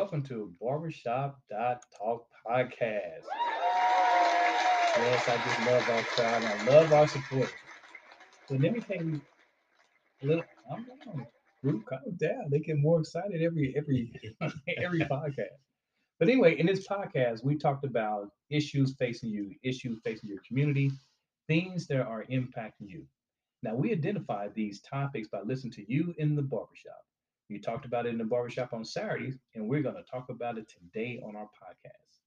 welcome to Barbershop Talk Podcast. Yes, I just love our crowd. I love our support. So let me tell you. I'm down. Group, calm down. They get more excited every every every podcast. But anyway, in this podcast, we talked about issues facing you, issues facing your community, things that are impacting you. Now, we identified these topics by listening to you in the barbershop. You talked about it in the barbershop on Saturdays, and we're going to talk about it today on our podcast.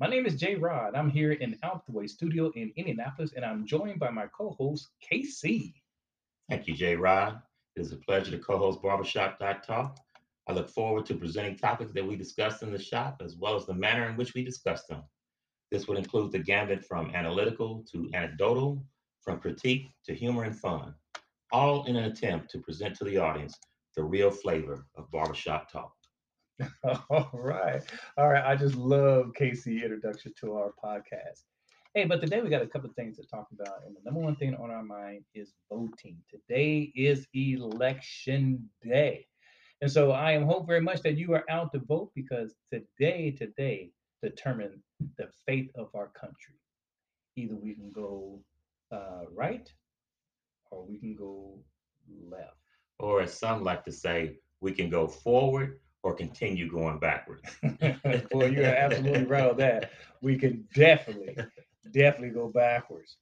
My name is Jay Rod. I'm here in Out Studio in Indianapolis, and I'm joined by my co-host, KC. Thank you, Jay Rod. It is a pleasure to co-host Barbershop Talk. I look forward to presenting topics that we discussed in the shop, as well as the manner in which we discuss them. This would include the gambit from analytical to anecdotal, from critique to humor and fun, all in an attempt to present to the audience the real flavor of barbershop talk. All right. All right. I just love Casey introduction to our podcast. Hey, but today we got a couple of things to talk about. And the number one thing on our mind is voting. Today is election day. And so I am hope very much that you are out to vote because today, today determine the fate of our country. Either we can go uh, right or we can go left. Or as some like to say, we can go forward or continue going backward. Boy, you're absolutely right on that. We can definitely, definitely go backwards.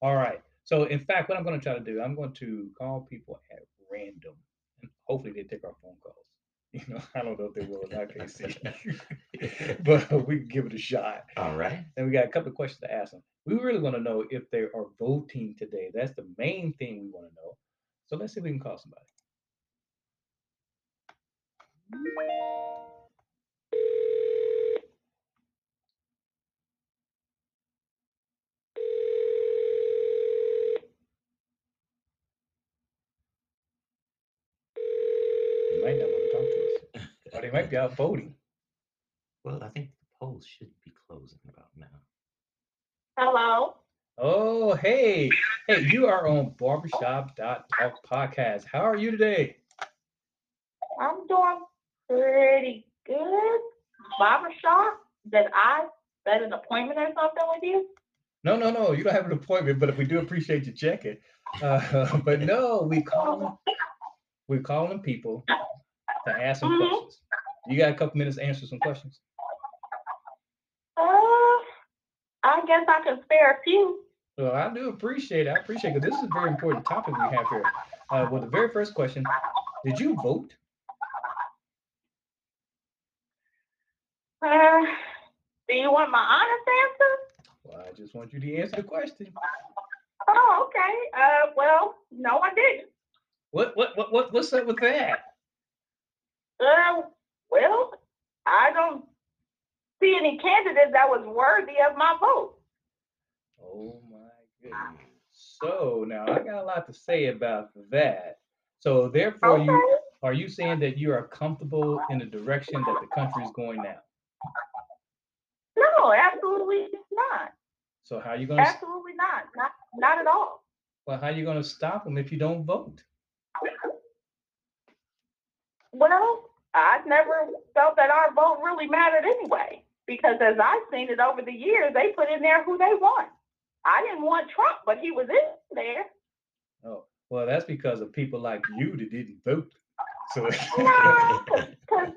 All right. So, in fact, what I'm going to try to do, I'm going to call people at random, and hopefully they take our phone calls. You know, I don't know if they will in that case, but we can give it a shot. All right. And we got a couple of questions to ask them. We really want to know if they are voting today. That's the main thing we want to know. So let's see if we can call somebody. They might not want to talk to us, or they might be out voting. Well, I think the polls should be closing about now. Hello. Oh, hey, hey, you are on Barbershop Talk podcast. How are you today? I'm doing pretty good. Barbershop, did I set an appointment or something with you? No, no, no, you don't have an appointment, but if we do appreciate you checking. Uh, but no, we call we're calling people to ask some Mhm. questions. You got a couple minutes to answer some questions. Uh, I guess I can spare a few. Well, I do appreciate it. I appreciate it. This is a very important topic we have here. Uh, well, the very first question: Did you vote? Uh, do you want my honest answer? Well, I just want you to answer the question. Oh, okay. Uh, well, no, I didn't. What, what, what, what what's up with that? Uh, well, I don't see any candidate that was worthy of my vote. Oh my goodness. So now I got a lot to say about that. So therefore, Okay. you are you saying that you are comfortable in the direction that the country is going now? No, absolutely not. So how are you gonna s- Absolutely not. Not, not at all. well how are you gonna stop them if you don't vote? Well, I never felt that our vote really mattered anyway, because as I've seen it over the years, they put in there who they want. I didn't want Trump, but he was in there. Oh, well that's because of people like you that didn't vote. So No, because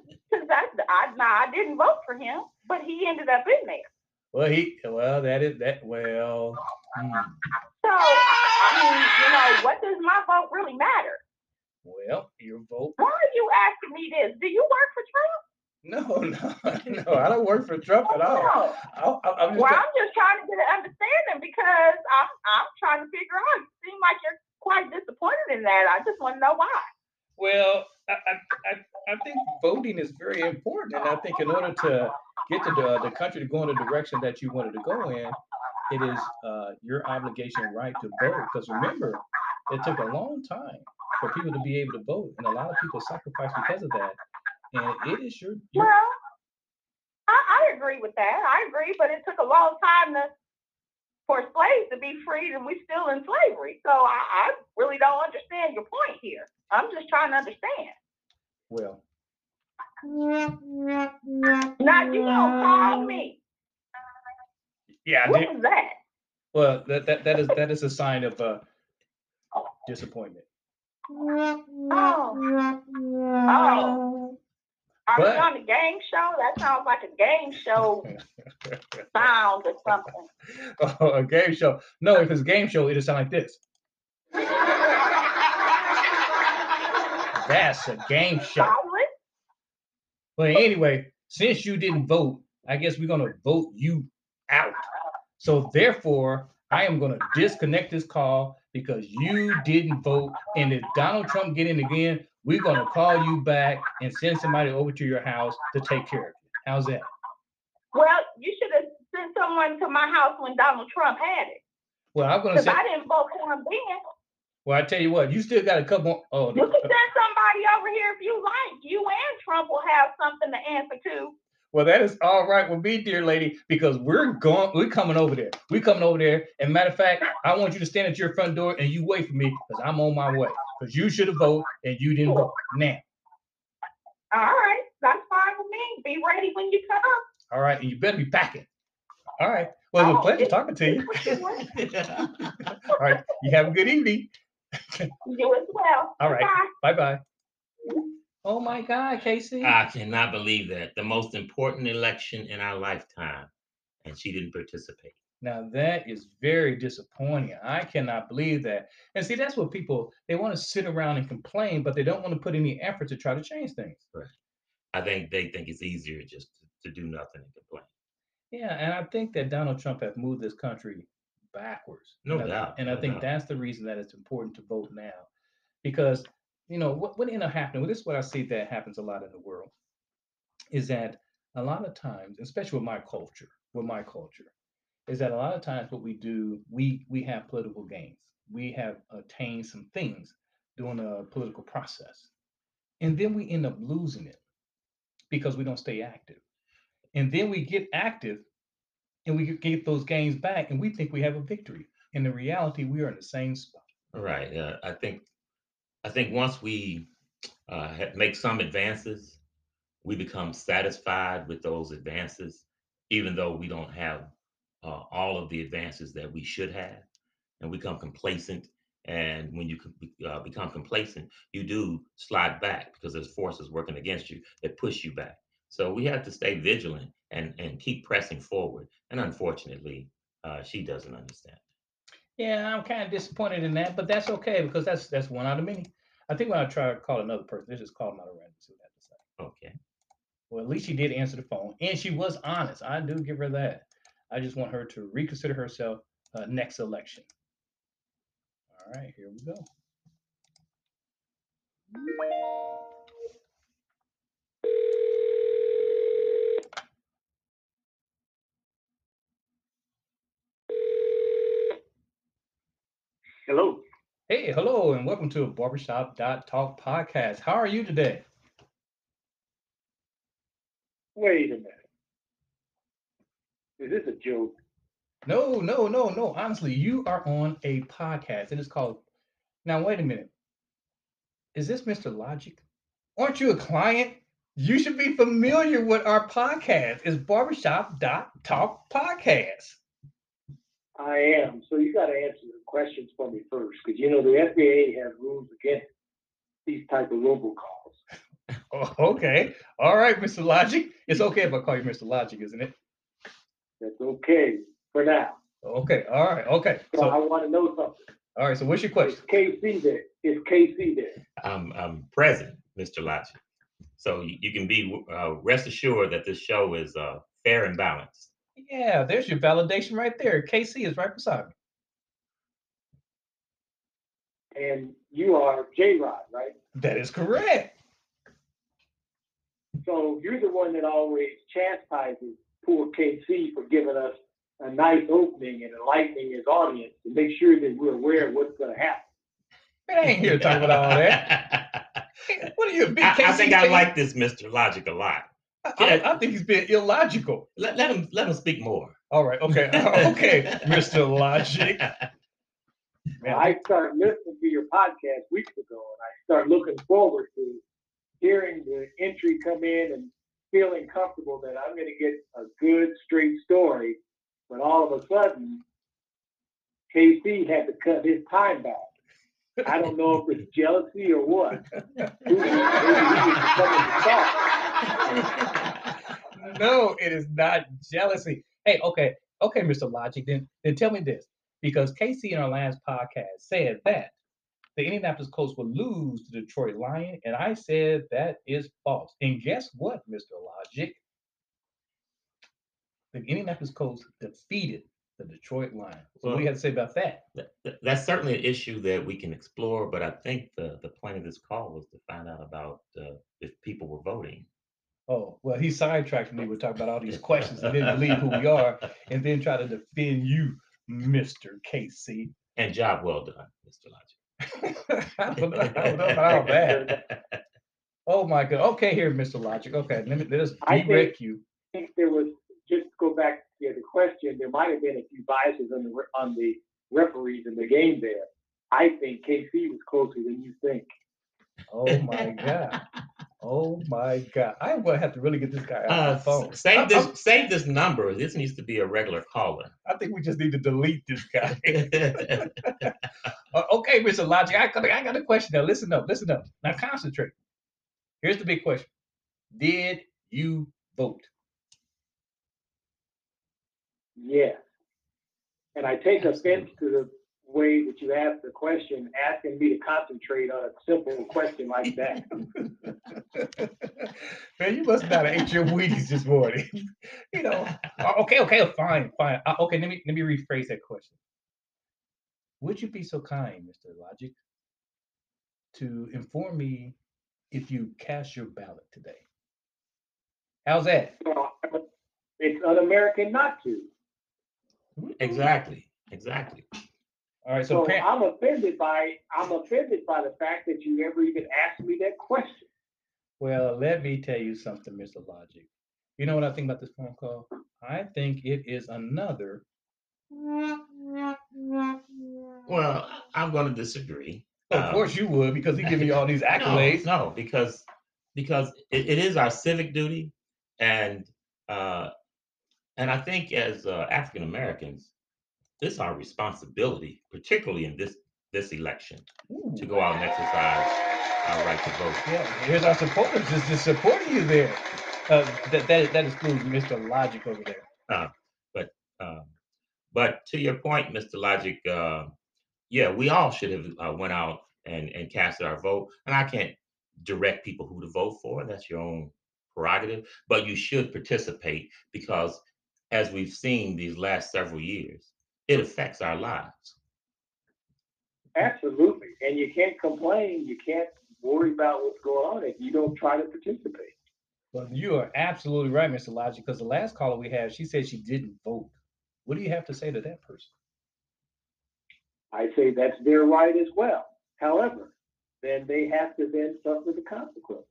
that I no, I didn't vote for him, but he ended up in there. well he well that is that well hmm, So I I mean, you know, what does my vote really matter? well your vote Why are you asking me this? Do you work for Trump? no no no I don't work for Trump at all. No. I, I, I'm just Well, try- I'm just trying to get an understanding because I'm I'm trying to figure out. You seem like you're quite disappointed in that. I just want to know why. Well, I, I, I, think voting is very important, and I think in order to get to the, the country to go in the direction that you wanted to go in, it is uh, your obligation right to vote. Because remember, it took a long time for people to be able to vote, and a lot of people sacrificed because of that. And it is your, your Well, I, I agree with that. I agree, but it took a long time to for slaves to be freed, and we're still in slavery. So I, I really don't understand your point here. I'm just trying to understand. well. Now you don't call me. Yeah, I What was that? Well, that, that that is that is a sign of uh, disappointment. Oh. Oh. Are But- we on a game show? That sounds like a game show sound or something. Oh, a game show. No, if it's a game show, it'll sound like this. That's a game show. Solid? But anyway, since you didn't vote, I guess we're gonna vote you out. So therefore, I am gonna disconnect this call because you didn't vote. And if Donald Trump get in again, we're gonna call you back and send somebody over to your house to take care of you. How's that? Well, you should have sent someone to my house when Donald Trump had it. Well, I'm gonna Because say. I didn't vote for him then. Well, I tell you what, you still got a couple. Oh, You can send somebody over here if you like. You and Trump will have something to answer to. Well, that is all right with me, dear lady, because we're going, we're coming over there. We're coming over there. And matter of fact, I want you to stand at your front door and you wait for me because I'm on my way. Because you should have voted and you didn't vote. Now, All right, that's fine with me. Be ready when you come. all right, and you better be packing. All right. Well, it was a Oh, pleasure talking to you. What you want. All right. You have a good evening. You as well. All right. Bye bye. Oh my God, Casey. I cannot believe that. The most important election in our lifetime, and she didn't participate. Now that is very disappointing. I cannot believe that. And see, that's what people they want to sit around and complain, but they don't want to put any effort to try to change things. Right. I think they think it's easier just to, to do nothing and complain. Yeah, and I think that Donald Trump has moved this country backwards. No and I, doubt, And I think that's the reason that it's important to vote now, because you know what what ended up happening. Well, this is what I see that happens a lot in the world, is that a lot of times, especially with my culture, with my culture, is that a lot of times what we do, we we have political gains. We have attained some things during a political process, and then we end up losing it because we don't stay active. And then we get active and we get those gains back and we think we have a victory. In the reality, we are in the same spot. Right. Uh, I think I think once we uh, make some advances, we become satisfied with those advances, even though we don't have uh, all of the advances that we should have, and we become complacent. And when you uh, become complacent, you do slide back because there's forces working against you that push you back. So we have to stay vigilant and and keep pressing forward. And unfortunately, uh, she doesn't understand. Yeah, I'm kind of disappointed in that, but that's okay because that's that's one out of many. I think when I try to call another person, let's just call them out of random, see what they have to say. Okay. Well, at least she did answer the phone and she was honest. I do give her that. I just want her to reconsider herself uh, next election. All right, here we go. Hello. Hey, hello, and welcome to a Barbershop Talk podcast. How are you today? Wait a minute. Is this a joke? No, no, no, no. Honestly, you are on a podcast. It is called. Now, wait a minute. Is this Mr. Logic? Aren't you a client? You should be familiar with our podcast. It's Barbershop Talk Podcast. I am. So you got to answer the questions for me first, because you know the FAA has rules against these type of robocalls. Oh, okay. All right, Mr. Logic. It's okay if I call you Mr. Logic, isn't it? That's okay for now. Okay. All right. Okay. So I want to know something. all right. So, what's your Is question? KC there? Is KC there? I'm, I'm present, Mr. Logic. So you, you can be uh, rest assured that this show is uh, fair and balanced. Yeah, there's your validation right there. KC is right beside me. And you are J Rod, right? That is correct. So you're the one that always chastises poor KC for giving us a nice opening and enlightening his audience to make sure that we're aware of what's going to happen. I ain't here to talk about all that. What are you, a big I, I think I like this Mr. Logic a lot. I, I- I think he's being illogical. Let, let him let him speak more. All right, okay, okay, Mr. Logic. Man, I started listening to your podcast weeks ago, and I start looking forward to hearing the entry come in and feeling comfortable that I'm going to get a good straight story, but all of a sudden, KC had to cut his time back. I don't know if it's jealousy or what. Who- maybe he was coming to talk. no, it is not jealousy. Hey, okay, okay, Mr. Logic. Then, then tell me this, because Casey in our last podcast said that the Indianapolis Colts will lose to the Detroit Lion, and I said that is false. And guess what, Mr. Logic? The Indianapolis Colts defeated the Detroit Lions. So what do you have to say about that? That- that- That's certainly an issue that we can explore, but I think the, the point of this call was to find out about uh, if people were voting. Oh, well, he sidetracked me. We're talking about all these questions and didn't believe who we are, and then try to defend you, Mr. Casey. And job well done, Mr. Logic. I don't know, I don't know about that. Oh my God. Okay, here, Mr. Logic. Okay, let me let us I think- direct you. I think there was, just to go back to the question, there might have been a few biases on the, on the referees in the game there. I think KC was closer than you think. Oh my God. Oh my God. I'm gonna have to really get this guy out Uh, of the phone. save I- this. I'm- Save this number. This needs to be a regular caller. I think we just need to delete this guy. Uh, okay, Mr. Logic, I got, I got a question now. Listen up, listen up. Now concentrate. Here's the big question. Did you vote? Yes. And I take offense to the way that you asked the question, asking me to concentrate on a simple question like that. Man, you must not have ate your Wheaties this morning. you know. Uh, Okay, okay, fine, fine. Uh, okay, let me let me rephrase that question. Would you be so kind, Mr. Logic, to inform me if you cast your ballot today? How's that? Well, It's un-American not to. exactly. Exactly. All right, so So apparent- I'm offended by, I'm offended by the fact that you ever even asked me that question. Well, let me tell you something, Mr. Logic. You know what I think about this phone call? I think it is another. Well, I'm going to disagree. Of Um, course you would, because he giving you all these accolades. No, no, because because it, it is our civic duty, and uh, and I think as uh, African Americans, it's our responsibility, particularly in this this election, Ooh. to go out and exercise our right to vote. Yeah, here's our supporters just, supporting you there. Uh, that, that, that excludes Mr. Logic over there. Um, but to your point, Mr. Logic, uh, yeah, we all should have uh, went out and and casted our vote, and I can't direct people who to vote for. That's your own prerogative, but you should participate because, as we've seen these last several years, it affects our lives. Absolutely. And you can't complain, you can't worry about what's going on if you don't try to participate. Well, you are absolutely right, Mr. Logic, because the last caller we had, she said she didn't vote. What do you have to say to that person? I say that's their right as well. However, then they have to then suffer the consequences,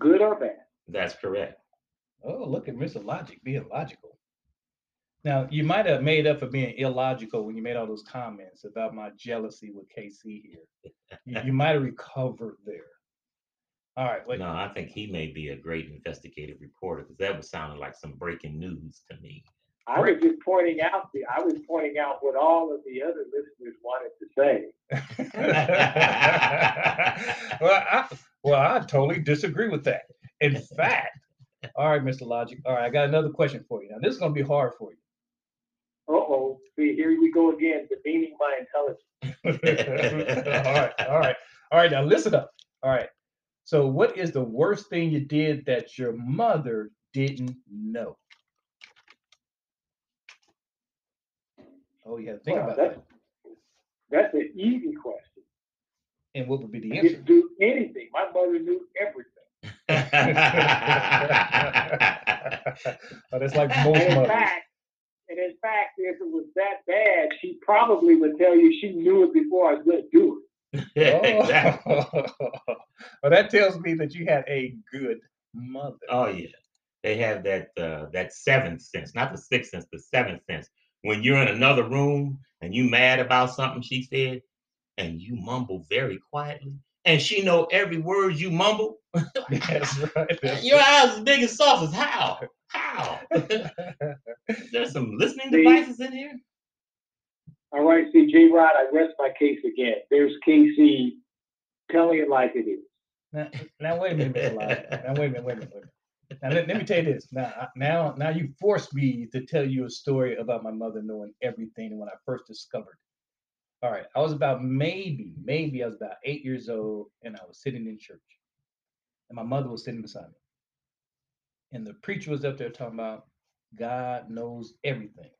good or bad. That's correct. Oh, look at Mr. Logic being logical. Now, you might have made up for being illogical when you made all those comments about my jealousy with KC here. You, you might have recovered there. All right, wait. No, I think he may be a great investigative reporter because that was sounding like some breaking news to me. I was just pointing out the, I was pointing out what all of the other listeners wanted to say. well, I, well, I totally disagree with that. In fact, all right, Mr. Logic. All right, I got another question for you. Now, this is going to be hard for you. Uh-oh, see, here we go again, demeaning my intelligence. all right, all right, all right. Now, listen up. All right. So, what is the worst thing you did that your mother didn't know? Oh, you had to think Well, about that's, that. that's an easy question. And what would be the answer? didn't do anything. My mother knew everything. oh, that's like most in mothers. fact, and in fact, if it was that bad, she probably would tell you she knew it before I was going to do it. exactly. Oh. well, that tells me that you had a good mother. Oh yeah, they have that uh, that seventh sense, not the sixth sense, the seventh sense. When you're in another room and you mad about something she said, and you mumble very quietly, and she know every word you mumble. That's right. That's Your eyes as big as saucers. How? How? There's some listening See? devices in here. All right, see, J Rod, I rest my case again. There's Casey telling it like it is. Now, now wait a minute, Mr. Lodge. Now wait a minute, wait a minute, wait a minute. Now let, let me tell you this. Now, now, now you forced me to tell you a story about my mother knowing everything when I first discovered. All right, I was about maybe, maybe I was about eight years old, and I was sitting in church, and my mother was sitting beside me, and the preacher was up there talking about God knows everything,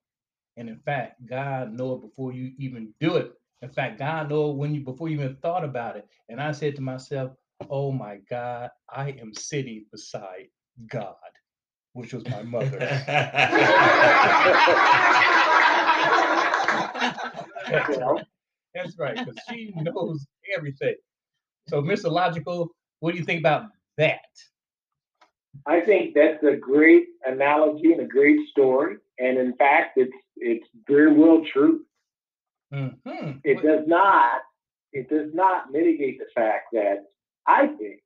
and in fact, God know it before you even do it. In fact, God know it when you before you even thought about it. And I said to myself, oh my God, I am sitting beside God, which was my mother. You know? That's right, because she knows everything. So, Mr. Logical, what do you think about that? I think that's a great analogy and a great story. And in fact, it's it's very well true. Mhm. It does not it does not mitigate the fact that I think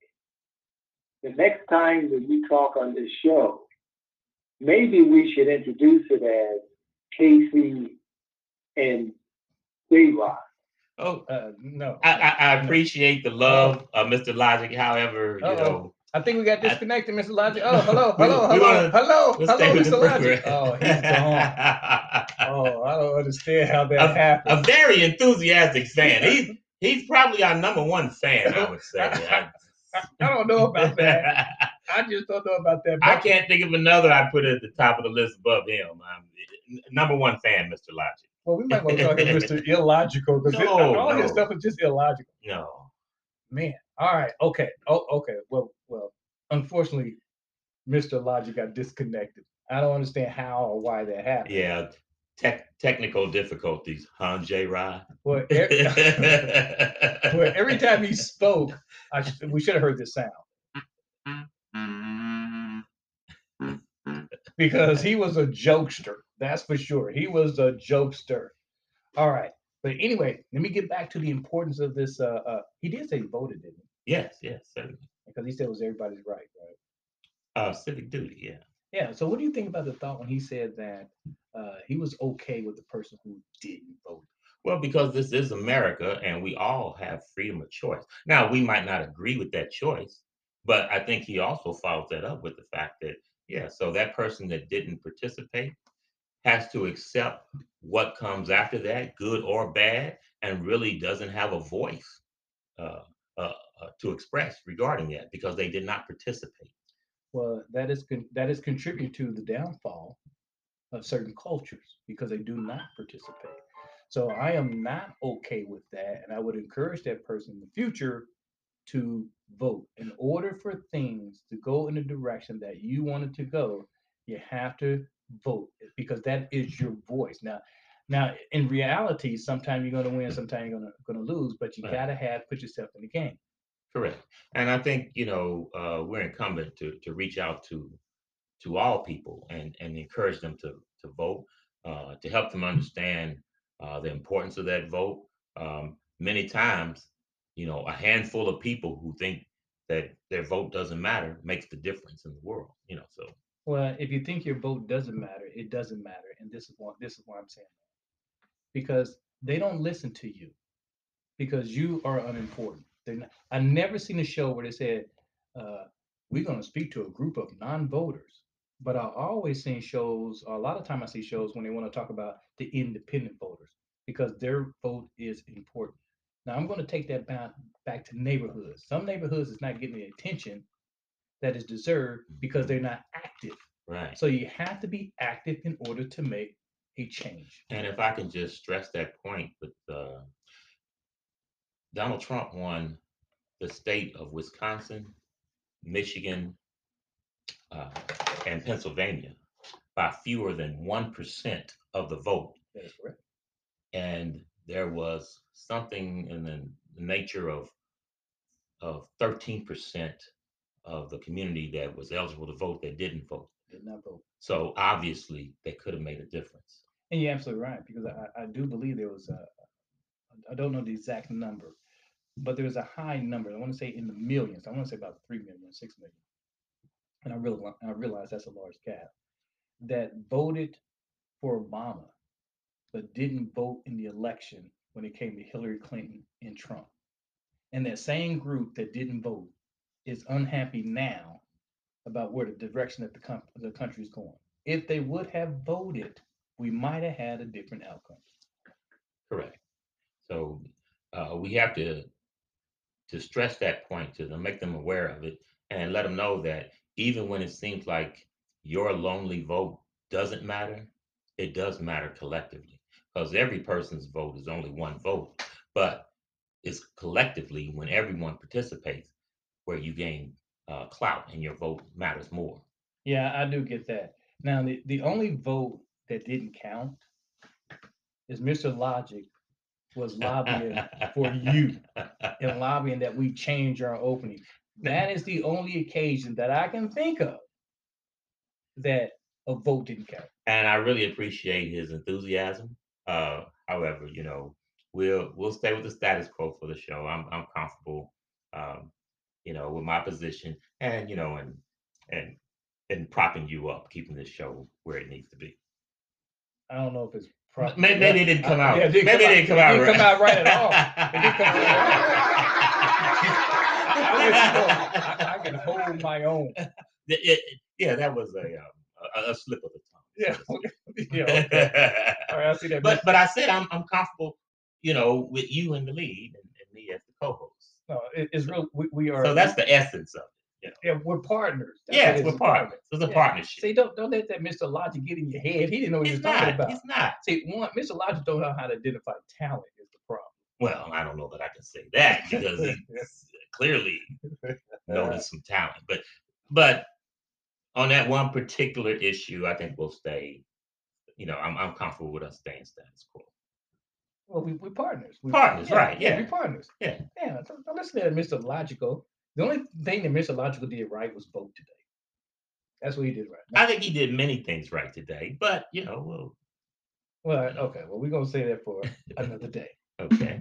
the next time that we talk on this show, maybe we should introduce it as Casey and J Rock. oh, uh, no. I, I, I appreciate the love of Mr. Logic. However, you Uh-oh. know, I think we got I- disconnected, Mr. Logic. Oh, hello, We- hello, we hello, hello, hello, Mr. Logic. Oh, he's gone. Oh, I don't understand how that a happened. A very enthusiastic fan. He's he's probably our number one fan, I would say. I, I, I don't know about that. I just don't know about that. I can't think of another I put at the top of the list above him. I'm number one fan, Mr. Logic. Well, we might want to talk to Mr. Illogical because No, all his stuff is just illogical. No. Man. All right. Okay. Oh, okay. Well, well. Unfortunately, Mr. Logic got disconnected. I don't understand how or why that happened. Yeah. Tech, technical difficulties, huh, J. Rod? Well, e- well, every time he spoke, I sh- we should have heard this sound because he was a jokester. That's for sure. He was a jokester. All right. But anyway, let me get back to the importance of this. Uh, uh, he did say he voted, didn't he? yes, yes, certainly. Because he said it was everybody's right, right? Uh, civic duty, yeah. Yeah. So, what do you think about the thought when he said that uh, he was okay with the person who didn't vote? Well, because this is America and we all have freedom of choice. Now, we might not agree with that choice, but I think he also follows that up with the fact that, yeah, so that person that didn't participate has to accept what comes after that, good or bad, and really doesn't have a voice uh, uh, uh, to express regarding that because they did not participate. Well, that is con- that is contributing to the downfall of certain cultures because they do not participate. So I am not okay with that, and I would encourage that person in the future to vote. In order for things to go in the direction that you want it to go, you have to vote because that is your voice. Now, now in reality, sometimes you're going to win, sometimes you're going to going to lose, but you Right. got to have put yourself in the game. Correct. And I think, you know, uh, we're incumbent to to reach out to to all people and and encourage them to to vote, uh, to help them understand uh, the importance of that vote. Um, many times, you know, a handful of people who think that their vote doesn't matter makes the difference in the world. You know, so Well, if you think your vote doesn't matter, it doesn't matter, and this is why this is why I'm saying that. Because they don't listen to you, because you are unimportant. Not, I never seen a show where they said, uh, "We're going to speak to a group of non-voters." But I always seen shows. A lot of time I see shows when they want to talk about the independent voters because their vote is important. Now I'm going to take that back back to neighborhoods. Some neighborhoods is not getting the attention that is deserved because they're not active. right. So you have to be active in order to make a change. And if I can just stress that point with uh, Donald Trump won the state of Wisconsin, Michigan, uh, and Pennsylvania by fewer than 1% of the vote. That is correct. And there was something in the nature of, of 13% of the community that was eligible to vote that didn't vote. Did not vote. So obviously, they could have made a difference. And you're absolutely right because I, I do believe there was a, I don't know the exact number, but there was a high number. I want to say in the millions. I want to say about three million, six million. And I realize I realize that's a large gap that voted for Obama, but didn't vote in the election when it came to Hillary Clinton and Trump. And that same group that didn't vote is unhappy now about where the direction that the, com- the country is going. If they would have voted, we might have had a different outcome. Correct. So uh, we have to to stress that point to them, make them aware of it, and let them know that even when it seems like your lonely vote doesn't matter, it does matter collectively because every person's vote is only one vote, but it's collectively when everyone participates where you gain uh, clout and your vote matters more. Yeah, I do get that. Now, the, the only vote that didn't count is Mr. Logic was lobbying for you and lobbying that we change our opening. That is the only occasion that I can think of that a vote didn't count. and I really appreciate his enthusiasm. Uh, however, you know, we'll we'll stay with the status quo for the show. I'm I'm comfortable, um, you know, with my position, and you know, and and and propping you up, keeping this show where it needs to be. I don't know if it's proper. Maybe, maybe it didn't come out. Yeah, it maybe it didn't come out. It didn't come out right at all. It didn't come out I'll let you I, I can hold my own. It- it- yeah, that was a, um, a a slip of the tongue. Yeah. yeah. Okay. All right. I see that. but but I said I'm I'm comfortable, you know, with you in the lead and, and me as the co-host. No, it, it's real. We, we are. So that's the essence of it. yeah. We're partners. That's what Yes, it is, we're it's partners. It's a Yeah. partnership. See, don't don't let that Mr. Logic get in your head. He didn't know what he was talking about. He's not. See, one, Mr. Logic don't know how to identify talent is the problem. Well, I don't know that I can say that because he clearly noticed some talent. But but on that one particular issue, I think we'll stay. You know, I'm I'm comfortable with us staying status quo. Well, we, we're partners. We, Partners, right, yeah. we're partners. Yeah. Yeah. Don't listen to Mr. Logical. The only thing that Mr. Logical did right was vote today. That's what he did right. I think he did many things right today, but you know, well, Well, okay. Well, we're gonna say that for another day. okay.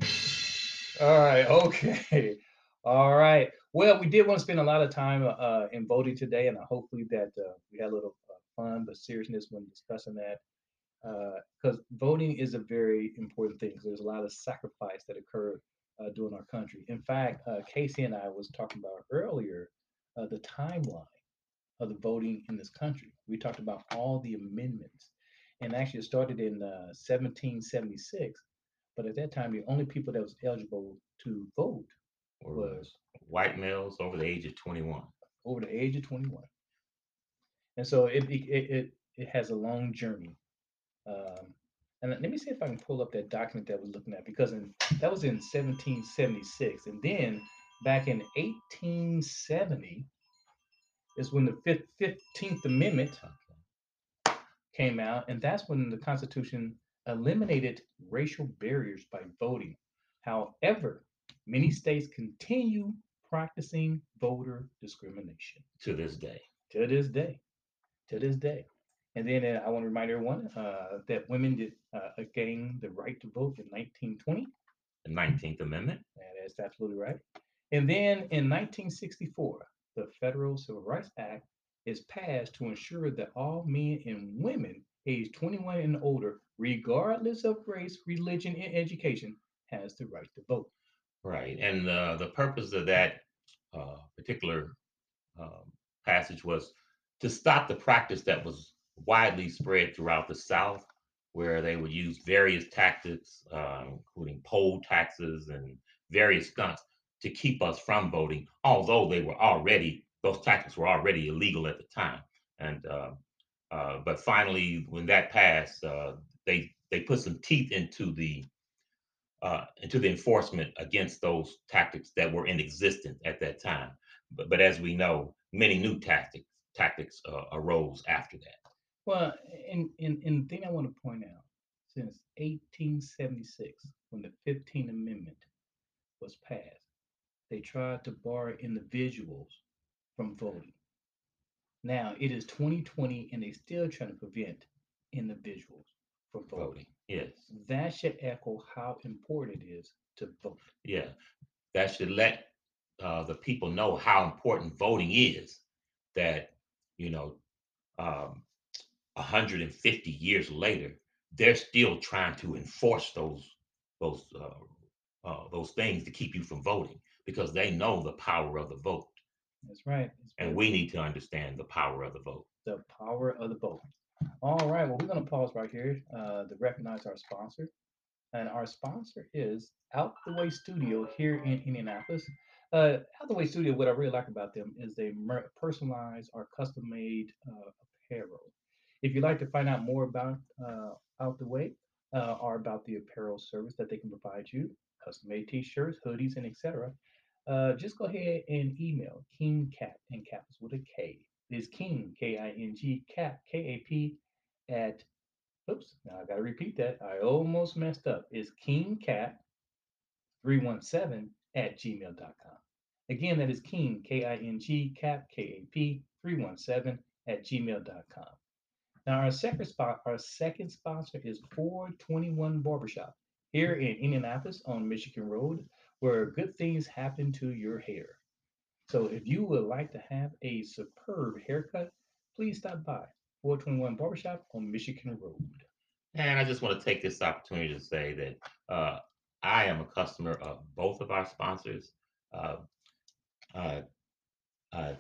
All right. Okay. All right. Well, we did want to spend a lot of time uh, in voting today, and uh, hopefully that uh, we had a little uh, fun but seriousness when discussing that. Because voting is a very important thing. 'cause there's a lot of sacrifice that occurred uh, during our country. In fact, uh, Casey and I was talking about earlier uh, the timeline of the voting in this country. We talked about all the amendments, and actually it started in uh, 1776. But at that time, the only people that was eligible to vote Or was white males over the age of 21. over the age of 21. And so it it it, it has a long journey. Um, and let me see if I can pull up that document that we're looking at because in, that was in 1776, and then back in 1870 is when the 15th Amendment came out, and that's when the Constitution eliminated racial barriers by voting. However, many states continue practicing voter discrimination to this day. to this day. To this day. And then uh, I want to remind everyone uh, that women did uh, gain the right to vote in 1920. The 19th Amendment. That's absolutely right. And then in 1964, the Federal Civil Rights Act is passed to ensure that all men and women aged 21 and older, regardless of race, religion, and education, has the right to vote. Right. And uh, the purpose of that uh, particular um, passage was to stop the practice that was widely spread throughout the South, where they would use various tactics, uh, including poll taxes and various stunts, to keep us from voting, although they were already, those tactics were already illegal at the time. And uh, uh, but finally, when that passed, uh, they they put some teeth into the uh, into the enforcement against those tactics that were in existence at that time. But, but as we know, many new tactics tactics uh, arose after that. Well, and, and, and the thing I want to point out, since 1876, when the 15th Amendment was passed, they tried to bar individuals from voting. Now it is 2020 and they're still trying to prevent individuals from voting. Voting, yes, That should echo how important it is to vote. yeah. that should let uh, the people know how important voting is. That you know, um, 150 years later, they're still trying to enforce those those uh, uh, those things to keep you from voting because they know the power of the vote, That's right. It's and very- we need to understand the power of the vote. the power of the vote. All right, well, we're going to pause right here uh, to recognize our sponsor. And our sponsor is Out the Way Studio here in Indianapolis. Uh, Out the Way Studio, what I really like about them is they mer- personalize or custom made uh, apparel. If you'd like to find out more about uh, Out the Way uh, or about the apparel service that they can provide you, custom made t shirts, hoodies, and etc., uh, just go ahead and email King Kap and Cap is with a K is King, K I N G, Cap, K A P, at, oops, now I got to repeat that. I almost messed up. Is King Kap 317 at gmail.com. Again, that is King, K I N G, Cap, K A P, 317 at gmail.com. Now, our second spot, our second sponsor is 421 Barbershop here in Indianapolis on Michigan Road, where good things happen to your hair. So if you would like to have a superb haircut, please stop by 421 Barbershop on Michigan Road. And I just want to take this opportunity to say that uh, I am a customer of both of our sponsors. Uh, uh, uh,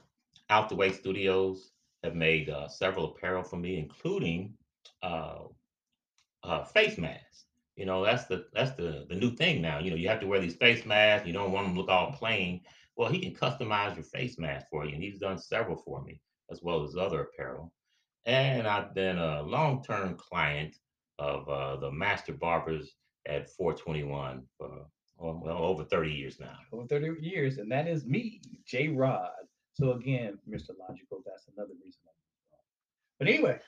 Out the Way Studios have made uh, several apparel for me, including uh, uh, face masks. You know, that's the that's the the new thing now. You know, you have to wear these face masks. You don't want them to look all plain. Well, he can customize your face mask for you, and he's done several for me, as well as other apparel. And I've been a long-term client of uh, the Master Barbers at 421 for oh, well over 30 years now. Over 30 years, and that is me, J Rod. So again, Mr. Logical, that's another reason. But anyway,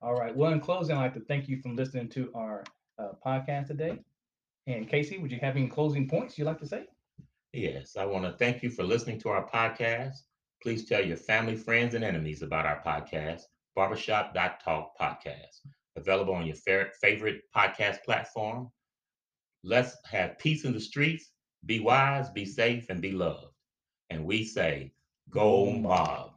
all right. Well, in closing, I'd like to thank you for listening to our uh, podcast today. And Casey, would you have any closing points you'd like to say? Yes, I want to thank you for listening to our podcast. Please tell your family, friends, and enemies about our podcast, Barbershop.talk podcast, available on your fa- favorite podcast platform. Let's have peace in the streets. Be wise, be safe, and be loved. And we say, Go Mob.